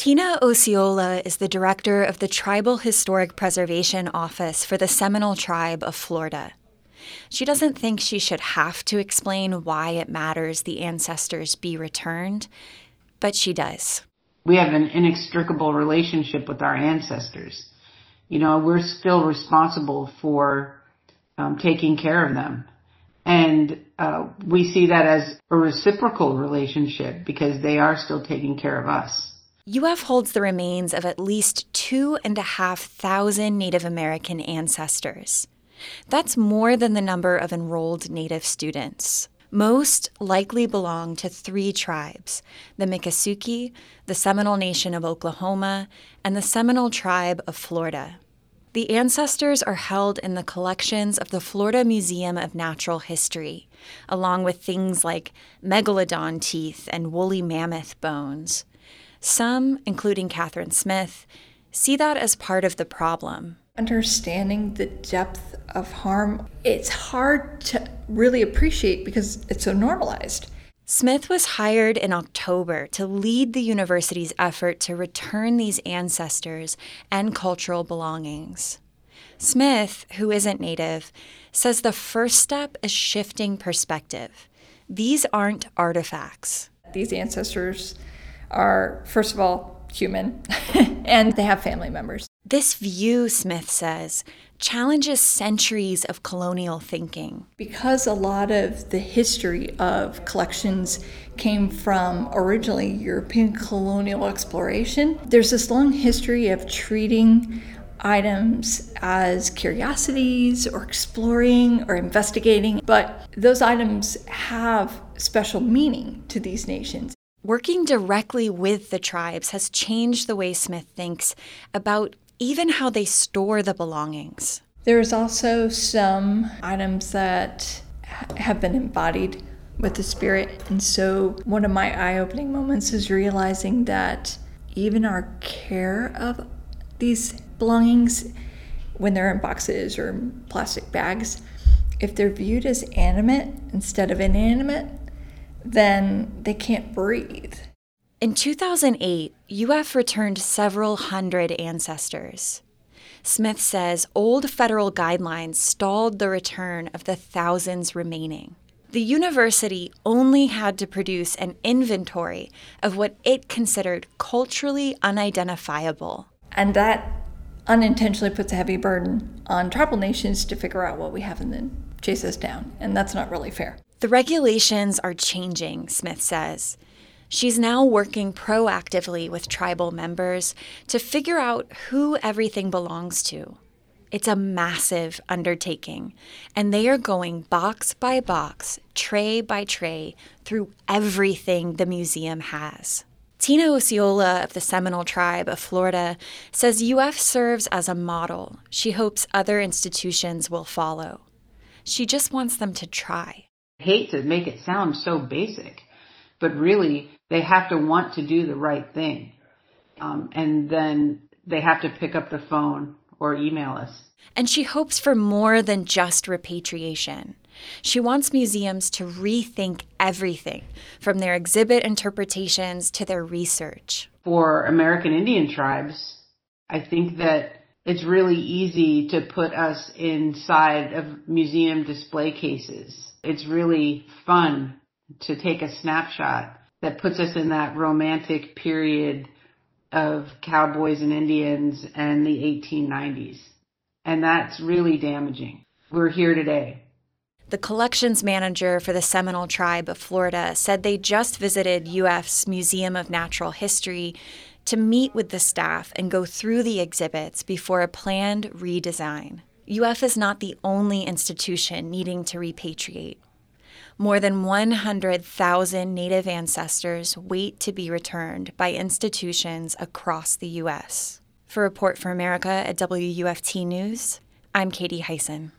Tina Osceola is the director of the Tribal Historic Preservation Office for the Seminole Tribe of Florida. She doesn't think she should have to explain why it matters the ancestors be returned, but she does. We have an inextricable relationship with our ancestors. You know, we're still responsible for um, taking care of them. And uh, we see that as a reciprocal relationship because they are still taking care of us. UF holds the remains of at least two and a half thousand Native American ancestors. That's more than the number of enrolled Native students. Most likely belong to three tribes the Miccosukee, the Seminole Nation of Oklahoma, and the Seminole Tribe of Florida. The ancestors are held in the collections of the Florida Museum of Natural History, along with things like megalodon teeth and woolly mammoth bones. Some, including Catherine Smith, see that as part of the problem. Understanding the depth of harm, it's hard to really appreciate because it's so normalized. Smith was hired in October to lead the university's effort to return these ancestors and cultural belongings. Smith, who isn't Native, says the first step is shifting perspective. These aren't artifacts. These ancestors are, first of all, human and they have family members. This view, Smith says, challenges centuries of colonial thinking. Because a lot of the history of collections came from originally European colonial exploration, there's this long history of treating items as curiosities or exploring or investigating, but those items have special meaning to these nations. Working directly with the tribes has changed the way Smith thinks about even how they store the belongings. There's also some items that have been embodied with the spirit. And so, one of my eye opening moments is realizing that even our care of these belongings, when they're in boxes or plastic bags, if they're viewed as animate instead of inanimate, then they can't breathe. In 2008, UF returned several hundred ancestors. Smith says old federal guidelines stalled the return of the thousands remaining. The university only had to produce an inventory of what it considered culturally unidentifiable. And that unintentionally puts a heavy burden on tribal nations to figure out what we have and then chase us down. And that's not really fair. The regulations are changing, Smith says. She's now working proactively with tribal members to figure out who everything belongs to. It's a massive undertaking, and they are going box by box, tray by tray, through everything the museum has. Tina Osceola of the Seminole Tribe of Florida says UF serves as a model she hopes other institutions will follow. She just wants them to try hate to make it sound so basic, but really they have to want to do the right thing. Um, and then they have to pick up the phone or email us. And she hopes for more than just repatriation. She wants museums to rethink everything from their exhibit interpretations to their research. For American Indian tribes, I think that it's really easy to put us inside of museum display cases it's really fun to take a snapshot that puts us in that romantic period of cowboys and Indians and the 1890s. And that's really damaging. We're here today. The collections manager for the Seminole Tribe of Florida said they just visited UF's Museum of Natural History to meet with the staff and go through the exhibits before a planned redesign. UF is not the only institution needing to repatriate. More than 100,000 Native ancestors wait to be returned by institutions across the U.S. For Report for America at WUFT News, I'm Katie Hyson.